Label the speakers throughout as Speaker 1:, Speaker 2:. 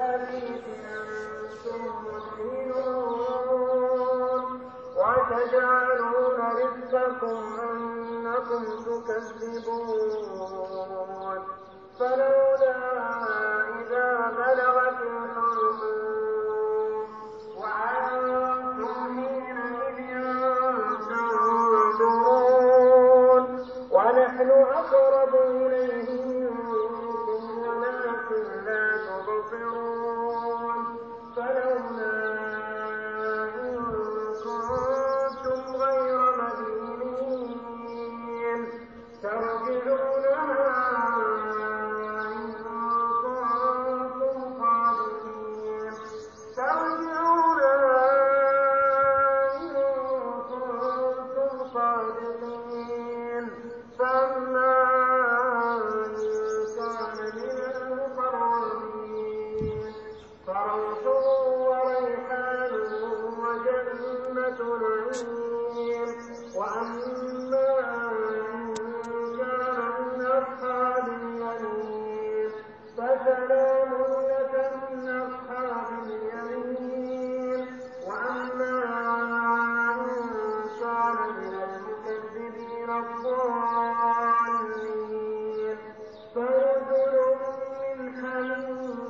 Speaker 1: أنتم مدهنون وتجعلون رزقكم أنكم تكذبون. فلولا إذا بلغت الحلقوم وأنتم حينئذ تنظرون. ونحن أقرب إليه تبصرون سليم وأما أن كان من أصحاب اليمين فسلام لك من أصحاب اليمين. وأما إن كان من المكذبين الضالين فنزل من حميم.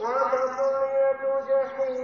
Speaker 1: وبقية جحيم